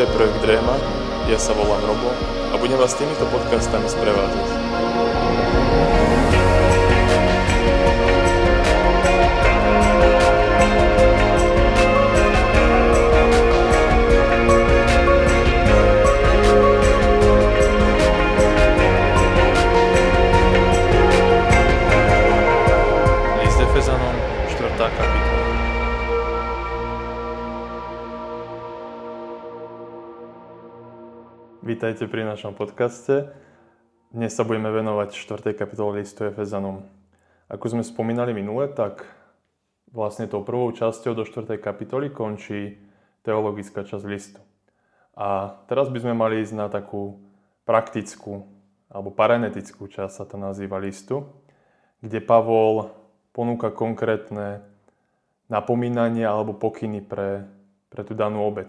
je projekt Dréma, ja sa volám Robo a budem vás týmito podcastami sprevádzať. Vítajte pri našom podcaste. Dnes sa budeme venovať 4. kapitole listu Efezanom. Ako sme spomínali minule, tak vlastne tou prvou časťou do 4. kapitoly končí teologická časť listu. A teraz by sme mali ísť na takú praktickú alebo paranetickú časť sa to nazýva listu, kde Pavol ponúka konkrétne napomínania alebo pokyny pre, pre tú danú obec.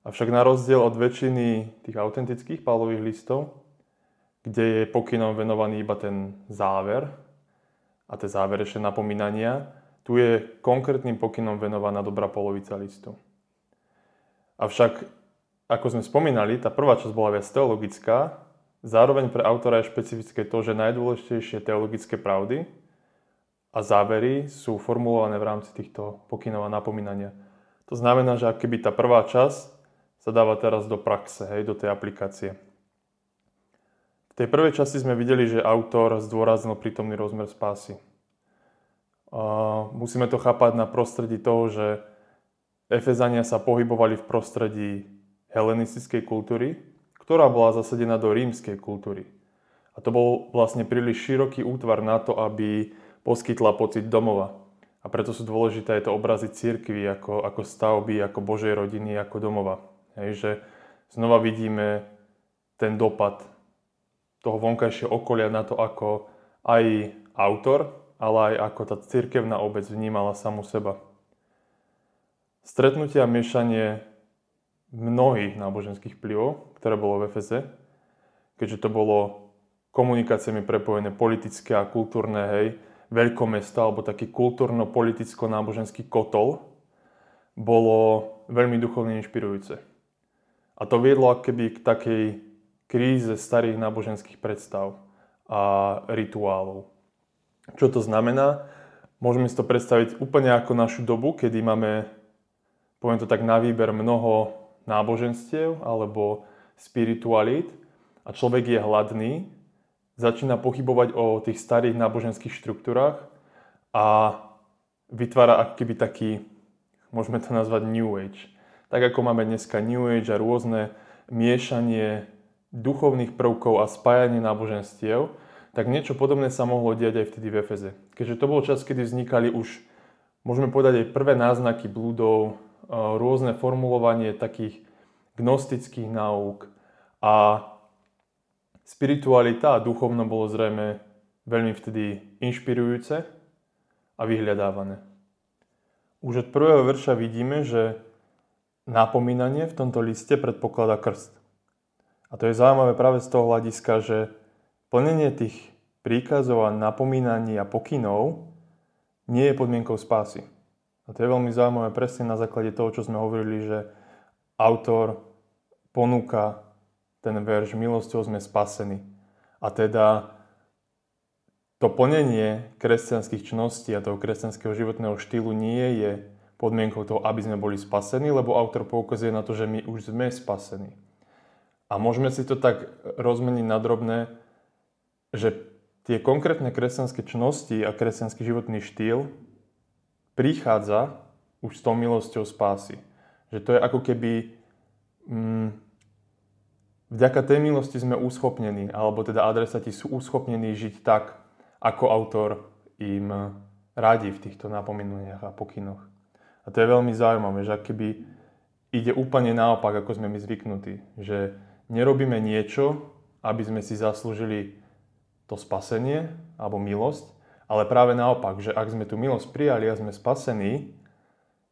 Avšak na rozdiel od väčšiny tých autentických Pavlových listov, kde je pokynom venovaný iba ten záver a tie záverečné napomínania, tu je konkrétnym pokynom venovaná dobrá polovica listu. Avšak, ako sme spomínali, tá prvá časť bola viac teologická, zároveň pre autora je špecifické to, že najdôležitejšie teologické pravdy a závery sú formulované v rámci týchto pokynov a napomínania. To znamená, že ak keby tá prvá časť sa dáva teraz do praxe, hej, do tej aplikácie. V tej prvej časti sme videli, že autor zdôraznil prítomný rozmer spásy. A musíme to chápať na prostredí toho, že Efezania sa pohybovali v prostredí helenistickej kultúry, ktorá bola zasadená do rímskej kultúry. A to bol vlastne príliš široký útvar na to, aby poskytla pocit domova. A preto sú dôležité aj to obrazy církvy ako, ako stavby, ako Božej rodiny, ako domova. Hej, že znova vidíme ten dopad toho vonkajšieho okolia na to, ako aj autor, ale aj ako tá cirkevná obec vnímala samu seba. Stretnutie a miešanie mnohých náboženských vplyvov, ktoré bolo v Efeze, keďže to bolo komunikáciami prepojené politické a kultúrne, hej, veľkomesto alebo taký kultúrno-politicko-náboženský kotol, bolo veľmi duchovne inšpirujúce. A to viedlo keby k takej kríze starých náboženských predstav a rituálov. Čo to znamená? Môžeme si to predstaviť úplne ako našu dobu, kedy máme, poviem to tak na výber, mnoho náboženstiev alebo spiritualít a človek je hladný, začína pochybovať o tých starých náboženských štruktúrach a vytvára akýby taký, môžeme to nazvať New Age tak ako máme dneska New Age a rôzne miešanie duchovných prvkov a spájanie náboženstiev, tak niečo podobné sa mohlo diať aj vtedy v Efeze. Keďže to bol čas, kedy vznikali už, môžeme povedať, aj prvé náznaky blúdov, rôzne formulovanie takých gnostických náuk a spiritualita a duchovno bolo zrejme veľmi vtedy inšpirujúce a vyhľadávané. Už od prvého verša vidíme, že napomínanie v tomto liste predpokladá krst. A to je zaujímavé práve z toho hľadiska, že plnenie tých príkazov a napomínaní a pokynov nie je podmienkou spásy. A to je veľmi zaujímavé presne na základe toho, čo sme hovorili, že autor ponúka ten verš milosťou sme spasení. A teda to plnenie kresťanských čností a toho kresťanského životného štýlu nie je podmienkou toho, aby sme boli spasení, lebo autor poukazuje na to, že my už sme spasení. A môžeme si to tak rozmeniť na drobné, že tie konkrétne kresťanské čnosti a kresťanský životný štýl prichádza už s tou milosťou spásy. Že to je ako keby mm, vďaka tej milosti sme uschopnení, alebo teda adresati sú uschopnení žiť tak, ako autor im radí v týchto napomenuniach a pokynoch. A to je veľmi zaujímavé, že keby ide úplne naopak, ako sme my zvyknutí. Že nerobíme niečo, aby sme si zaslúžili to spasenie alebo milosť, ale práve naopak, že ak sme tú milosť prijali a sme spasení,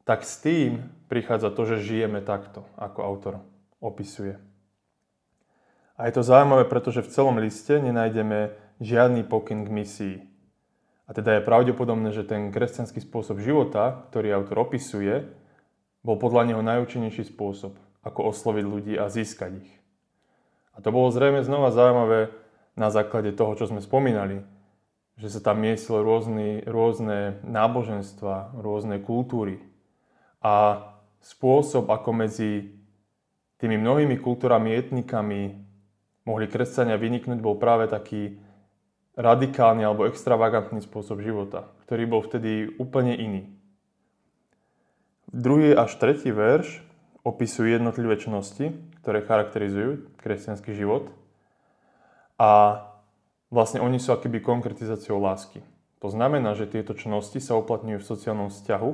tak s tým prichádza to, že žijeme takto, ako autor opisuje. A je to zaujímavé, pretože v celom liste nenájdeme žiadny pokyn k misii. A teda je pravdepodobné, že ten kresťanský spôsob života, ktorý autor opisuje, bol podľa neho najúčinnejší spôsob, ako osloviť ľudí a získať ich. A to bolo zrejme znova zaujímavé na základe toho, čo sme spomínali, že sa tam miestilo rôzne, rôzne náboženstva, rôzne kultúry. A spôsob, ako medzi tými mnohými kultúrami, etnikami mohli kresťania vyniknúť, bol práve taký radikálny alebo extravagantný spôsob života, ktorý bol vtedy úplne iný. Druhý až tretí verš opisujú jednotlivé čnosti, ktoré charakterizujú kresťanský život. A vlastne oni sú akýby konkretizáciou lásky. To znamená, že tieto čnosti sa uplatňujú v sociálnom vzťahu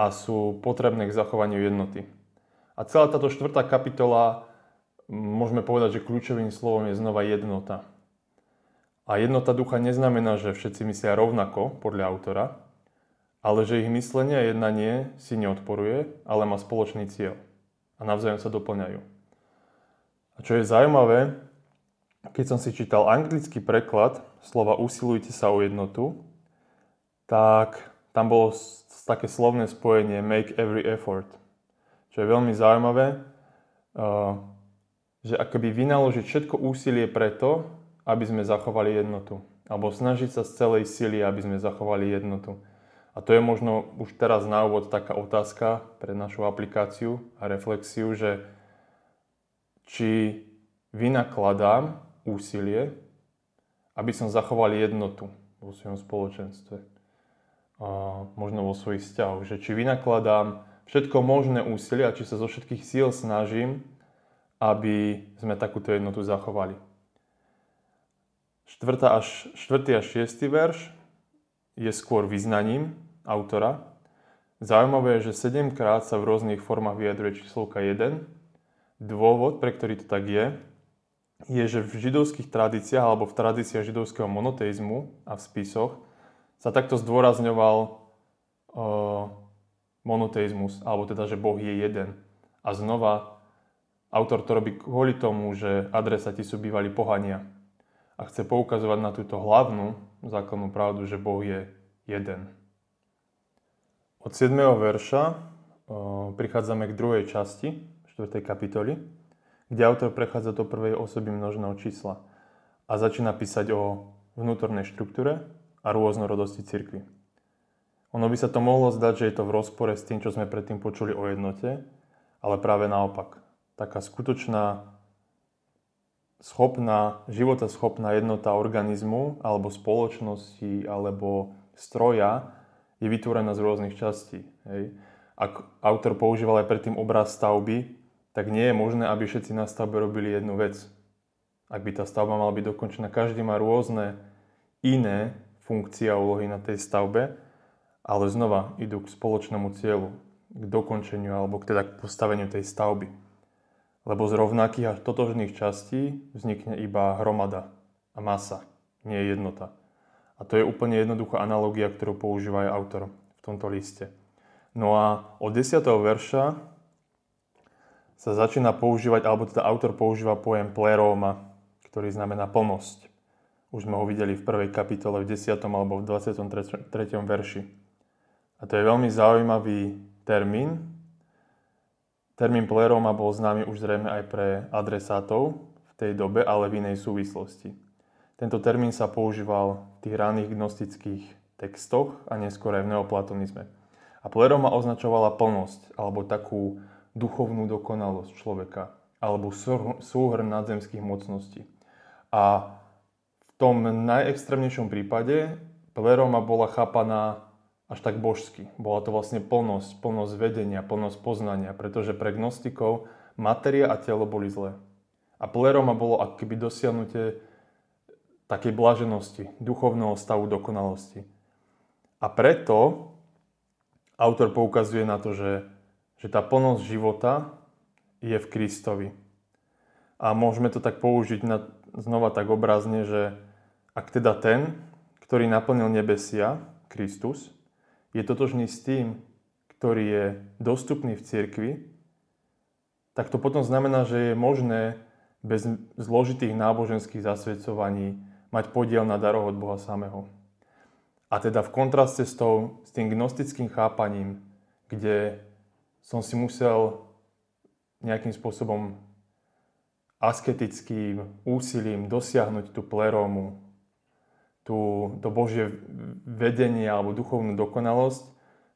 a sú potrebné k zachovaniu jednoty. A celá táto štvrtá kapitola, môžeme povedať, že kľúčovým slovom je znova jednota. A jednota ducha neznamená, že všetci myslia rovnako, podľa autora, ale že ich myslenie a jednanie si neodporuje, ale má spoločný cieľ. A navzájom sa doplňajú. A čo je zaujímavé, keď som si čítal anglický preklad slova usilujte sa o jednotu, tak tam bolo také slovné spojenie make every effort, čo je veľmi zaujímavé, že akoby vynaložiť všetko úsilie preto, aby sme zachovali jednotu. Alebo snažiť sa z celej sily, aby sme zachovali jednotu. A to je možno už teraz na úvod taká otázka pre našu aplikáciu a reflexiu, že či vynakladám úsilie, aby som zachoval jednotu vo svojom spoločenstve. A možno vo svojich vzťahoch. Že či vynakladám všetko možné úsilie a či sa zo všetkých síl snažím, aby sme takúto jednotu zachovali. 4. až, 4. až 6. verš je skôr vyznaním autora. Zaujímavé je, že 7 krát sa v rôznych formách vyjadruje číslovka 1. Dôvod, pre ktorý to tak je, je, že v židovských tradíciách alebo v tradíciách židovského monoteizmu a v spisoch sa takto zdôrazňoval uh, monoteizmus, alebo teda, že Boh je jeden. A znova autor to robí kvôli tomu, že adresati sú bývali pohania a chce poukazovať na túto hlavnú základnú pravdu, že Boh je jeden. Od 7. verša prichádzame k druhej časti 4. kapitoly, kde autor prechádza do prvej osoby množného čísla a začína písať o vnútornej štruktúre a rôznorodosti cirkvy. Ono by sa to mohlo zdať, že je to v rozpore s tým, čo sme predtým počuli o jednote, ale práve naopak. Taká skutočná schopná, schopná jednota organizmu alebo spoločnosti alebo stroja je vytvorená z rôznych častí. Hej. Ak autor používal aj predtým obraz stavby, tak nie je možné, aby všetci na stavbe robili jednu vec. Ak by tá stavba mala byť dokončená, každý má rôzne iné funkcie a úlohy na tej stavbe, ale znova idú k spoločnému cieľu, k dokončeniu alebo k teda k postaveniu tej stavby lebo z rovnakých a totožných častí vznikne iba hromada a masa, nie jednota. A to je úplne jednoduchá analogia, ktorú používa aj autor v tomto liste. No a od 10. verša sa začína používať, alebo teda autor používa pojem pleroma, ktorý znamená plnosť. Už sme ho videli v prvej kapitole, v 10. alebo v 23. verši. A to je veľmi zaujímavý termín, Termín pleroma bol známy už zrejme aj pre adresátov v tej dobe, ale v inej súvislosti. Tento termín sa používal v tých raných gnostických textoch a neskôr aj v neoplatonizme. A pleroma označovala plnosť alebo takú duchovnú dokonalosť človeka alebo súhrn nadzemských mocností. A v tom najextrémnejšom prípade pleroma bola chápaná až tak božsky. Bola to vlastne plnosť, plnosť vedenia, plnosť poznania, pretože pre gnostikov materia a telo boli zlé. A pleroma bolo akoby dosiahnutie takej blaženosti, duchovného stavu dokonalosti. A preto autor poukazuje na to, že, že tá plnosť života je v Kristovi. A môžeme to tak použiť na, znova tak obrazne, že ak teda ten, ktorý naplnil nebesia, Kristus, je totožný s tým, ktorý je dostupný v cirkvi, tak to potom znamená, že je možné bez zložitých náboženských zasvedcovaní mať podiel na daroch od Boha samého. A teda v kontraste s, tou, s tým gnostickým chápaním, kde som si musel nejakým spôsobom asketickým úsilím dosiahnuť tú plerómu, tú, to Božie vedenie alebo duchovnú dokonalosť.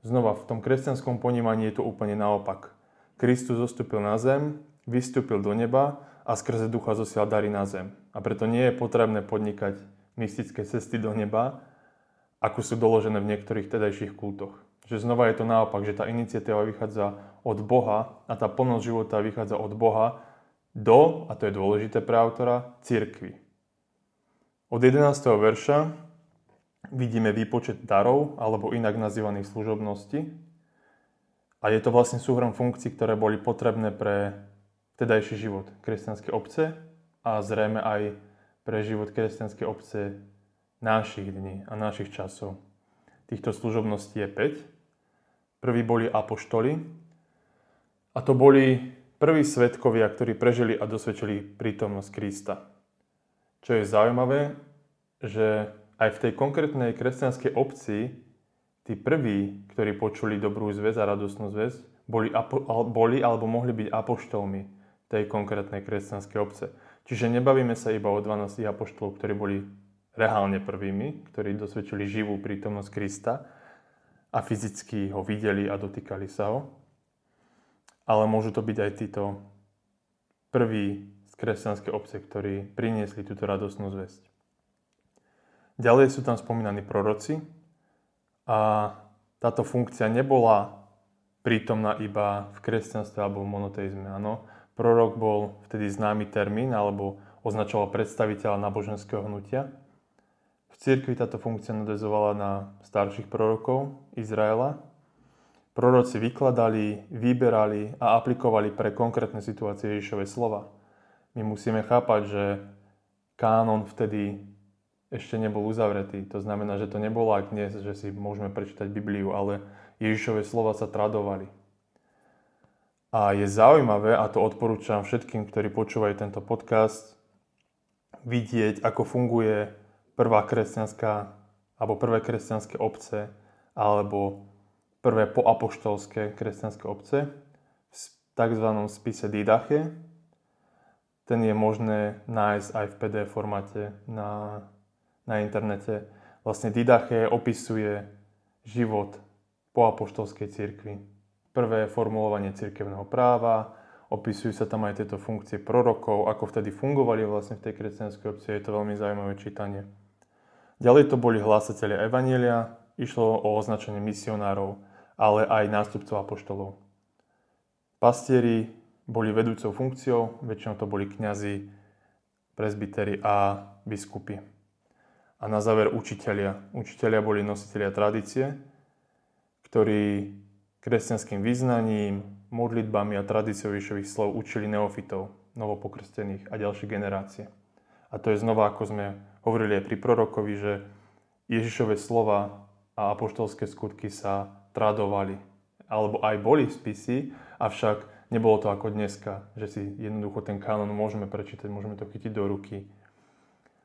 Znova, v tom kresťanskom ponímaní je to úplne naopak. Kristus zostúpil na zem, vystúpil do neba a skrze ducha zosial dary na zem. A preto nie je potrebné podnikať mystické cesty do neba, ako sú doložené v niektorých tedajších kultoch. Že znova je to naopak, že tá iniciatíva vychádza od Boha a tá plnosť života vychádza od Boha do, a to je dôležité pre autora, cirkvi. Od 11. verša vidíme výpočet darov, alebo inak nazývaných služobností. A je to vlastne súhrom funkcií, ktoré boli potrebné pre vtedajší život kresťanskej obce a zrejme aj pre život kresťanskej obce našich dní a našich časov. Týchto služobností je 5. Prví boli apoštoli a to boli prví svetkovia, ktorí prežili a dosvedčili prítomnosť Krista. Čo je zaujímavé, že aj v tej konkrétnej kresťanskej obci tí prví, ktorí počuli dobrú zväz a radosnú zväz, boli, boli alebo mohli byť apoštolmi tej konkrétnej kresťanskej obce. Čiže nebavíme sa iba o 12 apoštolov, ktorí boli reálne prvými, ktorí dosvedčili živú prítomnosť Krista a fyzicky ho videli a dotýkali sa ho. Ale môžu to byť aj títo prví kresťanské obce, ktorí priniesli túto radosnú zväzť. Ďalej sú tam spomínaní proroci a táto funkcia nebola prítomná iba v kresťanstve alebo v monoteizme. Áno, prorok bol vtedy známy termín alebo označoval predstaviteľa náboženského hnutia. V cirkvi táto funkcia nadvezovala na starších prorokov Izraela. Proroci vykladali, vyberali a aplikovali pre konkrétne situácie Ježišovej slova my musíme chápať, že kánon vtedy ešte nebol uzavretý. To znamená, že to nebolo ak dnes, že si môžeme prečítať Bibliu, ale Ježišové slova sa tradovali. A je zaujímavé, a to odporúčam všetkým, ktorí počúvajú tento podcast, vidieť, ako funguje prvá kresťanská, alebo prvé kresťanské obce, alebo prvé poapoštolské kresťanské obce v tzv. spise Didache, ten je možné nájsť aj v PDF formáte na, na internete. Vlastne Didache opisuje život po apoštolskej cirkvi. Prvé formulovanie cirkevného práva, opisujú sa tam aj tieto funkcie prorokov, ako vtedy fungovali vlastne v tej kresťanskej obci. Je to veľmi zaujímavé čítanie. Ďalej to boli hlásatelia Evanielia, išlo o označenie misionárov, ale aj nástupcov apoštolov. Pastieri boli vedúcou funkciou, väčšinou to boli kňazi, prezbitery a biskupy. A na záver učitelia. Učitelia boli nositelia tradície, ktorí kresťanským vyznaním, modlitbami a tradíciou Ježišových slov učili neofitov, novopokrstených a ďalšie generácie. A to je znova, ako sme hovorili aj pri prorokovi, že Ježišove slova a apoštolské skutky sa tradovali. Alebo aj boli v spisy, avšak Nebolo to ako dneska, že si jednoducho ten kanon môžeme prečítať, môžeme to chytiť do ruky.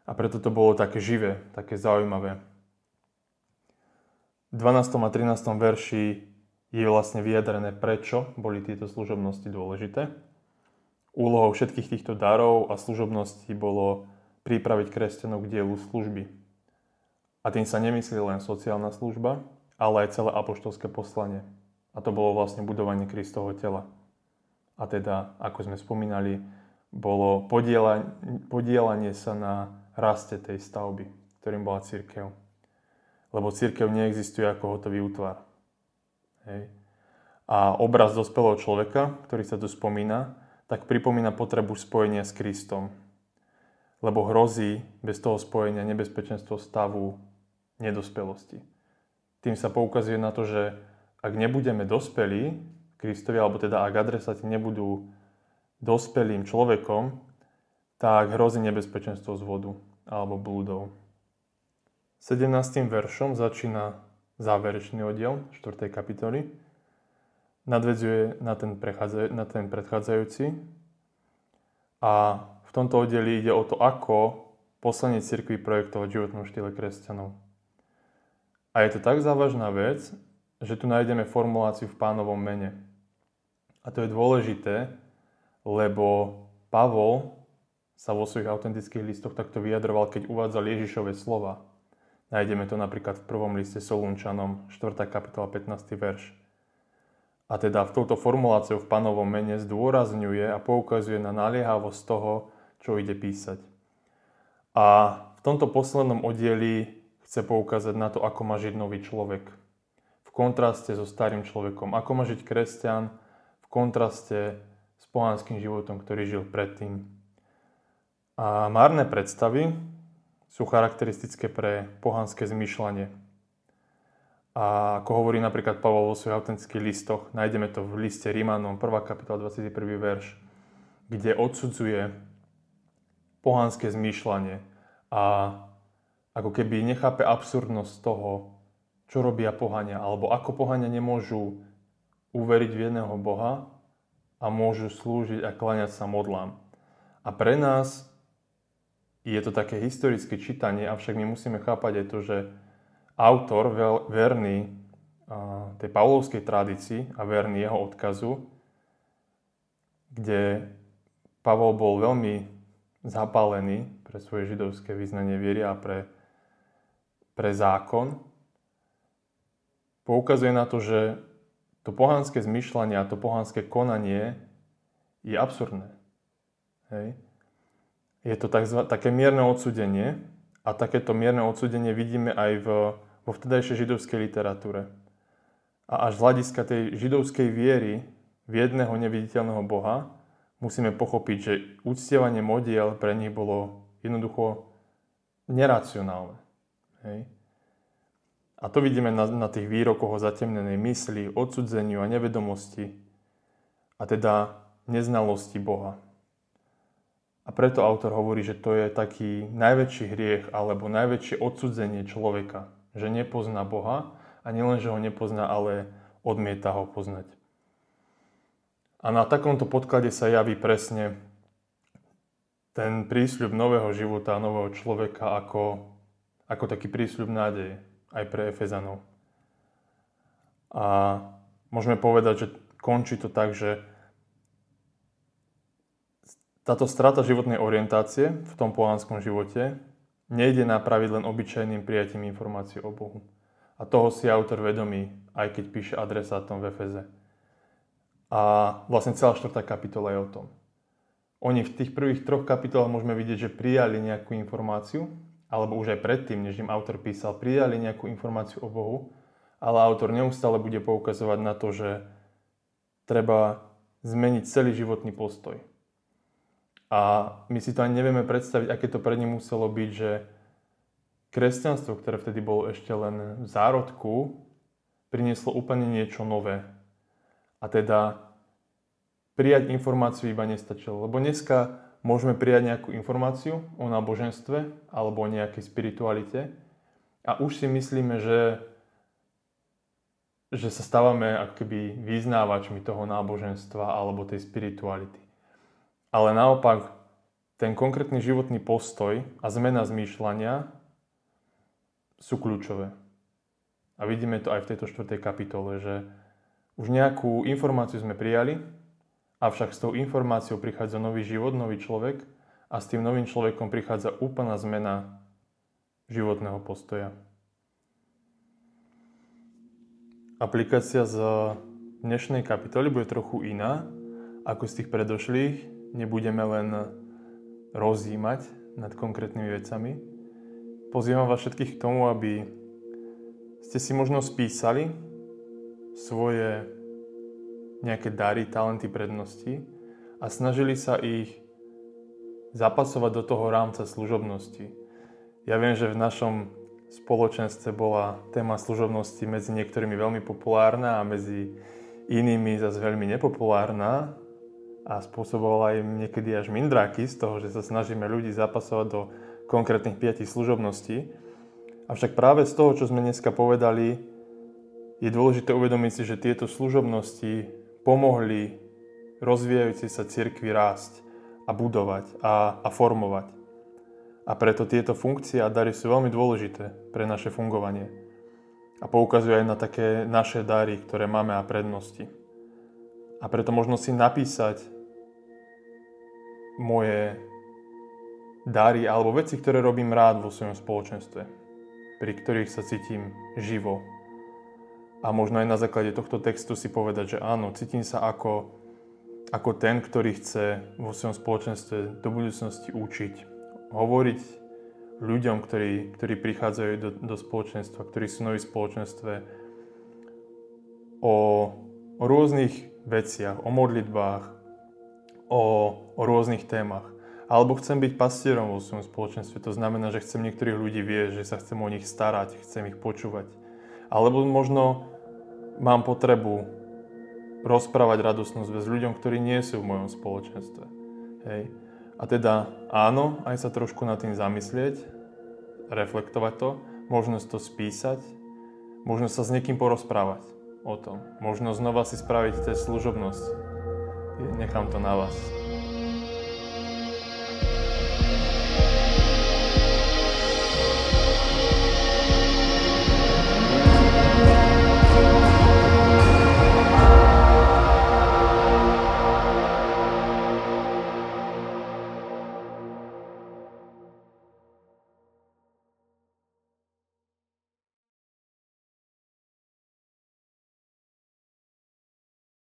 A preto to bolo také živé, také zaujímavé. V 12. a 13. verši je vlastne vyjadrené, prečo boli tieto služobnosti dôležité. Úlohou všetkých týchto darov a služobností bolo pripraviť kresťanov k dielu služby. A tým sa nemyslí len sociálna služba, ale aj celé apoštolské poslanie. A to bolo vlastne budovanie Kristovho tela a teda, ako sme spomínali, bolo podielanie sa na raste tej stavby, ktorým bola církev. Lebo církev neexistuje ako hotový útvar. Hej. A obraz dospelého človeka, ktorý sa tu spomína, tak pripomína potrebu spojenia s Kristom. Lebo hrozí bez toho spojenia nebezpečenstvo stavu nedospelosti. Tým sa poukazuje na to, že ak nebudeme dospelí, Kristovi, alebo teda ak adresáti nebudú dospelým človekom, tak hrozí nebezpečenstvo z vodu alebo blúdov. 17. veršom začína záverečný oddiel 4. kapitoly. Nadvedzuje na ten, na ten predchádzajúci. A v tomto oddeli ide o to, ako poslanie cirkvi projektovať životnom štýle kresťanov. A je to tak závažná vec, že tu nájdeme formuláciu v pánovom mene. A to je dôležité, lebo Pavol sa vo svojich autentických listoch takto vyjadroval, keď uvádzal Ježišové slova. Nájdeme to napríklad v prvom liste Solunčanom, 4. kapitola, 15. verš. A teda v touto formuláciou v panovom mene zdôrazňuje a poukazuje na naliehavosť toho, čo ide písať. A v tomto poslednom oddieli chce poukázať na to, ako má žiť nový človek. Kontraste so starým človekom. Ako má žiť kresťan v kontraste s pohanským životom, ktorý žil predtým. A márne predstavy sú charakteristické pre pohanské zmýšľanie. A ako hovorí napríklad Pavol vo svojich autentických listoch, nájdeme to v liste Rímanom, 1. kapitola, 21. verš, kde odsudzuje pohanské zmýšľanie a ako keby nechápe absurdnosť toho, čo robia pohania, alebo ako pohania nemôžu uveriť v jedného Boha a môžu slúžiť a kláňať sa modlám. A pre nás je to také historické čítanie, avšak my musíme chápať aj to, že autor verný tej pavlovskej tradícii a verný jeho odkazu, kde Pavol bol veľmi zapálený pre svoje židovské vyznanie viery a pre, pre zákon, poukazuje na to, že to pohanské zmyšľanie a to pohanské konanie je absurdné. Hej? Je to tzv. také mierne odsudenie a takéto mierne odsudenie vidíme aj v, vo vtedajšej židovskej literatúre. A až z hľadiska tej židovskej viery v jedného neviditeľného Boha musíme pochopiť, že uctievanie modiel pre nich bolo jednoducho neracionálne. Hej? A to vidíme na, na tých výrokoch o zatemnenej mysli, odsudzeniu a nevedomosti a teda neznalosti Boha. A preto autor hovorí, že to je taký najväčší hriech alebo najväčšie odsudzenie človeka, že nepozná Boha a nielen, že ho nepozná, ale odmieta ho poznať. A na takomto podklade sa javí presne ten prísľub nového života, nového človeka ako, ako taký prísľub nádeje aj pre Efezanov. A môžeme povedať, že končí to tak, že táto strata životnej orientácie v tom pohanskom živote nejde napraviť len obyčajným prijatím informácií o Bohu. A toho si autor vedomý, aj keď píše adresátom v Efeze. A vlastne celá štvrtá kapitola je o tom. Oni v tých prvých troch kapitolách môžeme vidieť, že prijali nejakú informáciu, alebo už aj predtým, než im autor písal, prijali nejakú informáciu o Bohu, ale autor neustále bude poukazovať na to, že treba zmeniť celý životný postoj a my si to ani nevieme predstaviť, aké to pre ne muselo byť, že kresťanstvo, ktoré vtedy bolo ešte len v zárodku, prinieslo úplne niečo nové. A teda prijať informáciu iba nestačilo. Lebo dneska môžeme prijať nejakú informáciu o náboženstve alebo o nejakej spiritualite a už si myslíme, že, že sa stávame ako keby vyznávačmi toho náboženstva alebo tej spirituality. Ale naopak, ten konkrétny životný postoj a zmena zmýšľania sú kľúčové. A vidíme to aj v tejto štvrtej kapitole, že už nejakú informáciu sme prijali, avšak s tou informáciou prichádza nový život, nový človek a s tým novým človekom prichádza úplná zmena životného postoja. Aplikácia z dnešnej kapitoly bude trochu iná ako z tých predošlých, nebudeme len rozjímať nad konkrétnymi vecami. Pozývam vás všetkých k tomu, aby ste si možno spísali svoje nejaké dary, talenty, prednosti a snažili sa ich zapasovať do toho rámca služobnosti. Ja viem, že v našom spoločenstve bola téma služobnosti medzi niektorými veľmi populárna a medzi inými zase veľmi nepopulárna a spôsoboval aj niekedy až mindráky z toho, že sa snažíme ľudí zapasovať do konkrétnych piatich služobností. Avšak práve z toho, čo sme dneska povedali, je dôležité uvedomiť si, že tieto služobnosti pomohli rozvíjajúcej sa cirkvi rásť a budovať a, a formovať. A preto tieto funkcie a dary sú veľmi dôležité pre naše fungovanie. A poukazujú aj na také naše dary, ktoré máme a prednosti. A preto možno si napísať moje dary alebo veci, ktoré robím rád vo svojom spoločenstve, pri ktorých sa cítim živo. A možno aj na základe tohto textu si povedať, že áno, cítim sa ako, ako ten, ktorý chce vo svojom spoločenstve do budúcnosti učiť, hovoriť ľuďom, ktorí, ktorí prichádzajú do, do spoločenstva, ktorí sú noví v spoločenstve, o, o rôznych veciach, o modlitbách, o, o rôznych témach. Alebo chcem byť pastierom vo svojom spoločenstve. To znamená, že chcem niektorých ľudí viesť, že sa chcem o nich starať, chcem ich počúvať. Alebo možno mám potrebu rozprávať radosnú zväz ľuďom, ktorí nie sú v mojom spoločenstve. Hej. A teda áno, aj sa trošku nad tým zamyslieť, reflektovať to, možno to spísať, možno sa s niekým porozprávať o tom. Možno znova si spraviť test služobnosť. Nechám to na vás.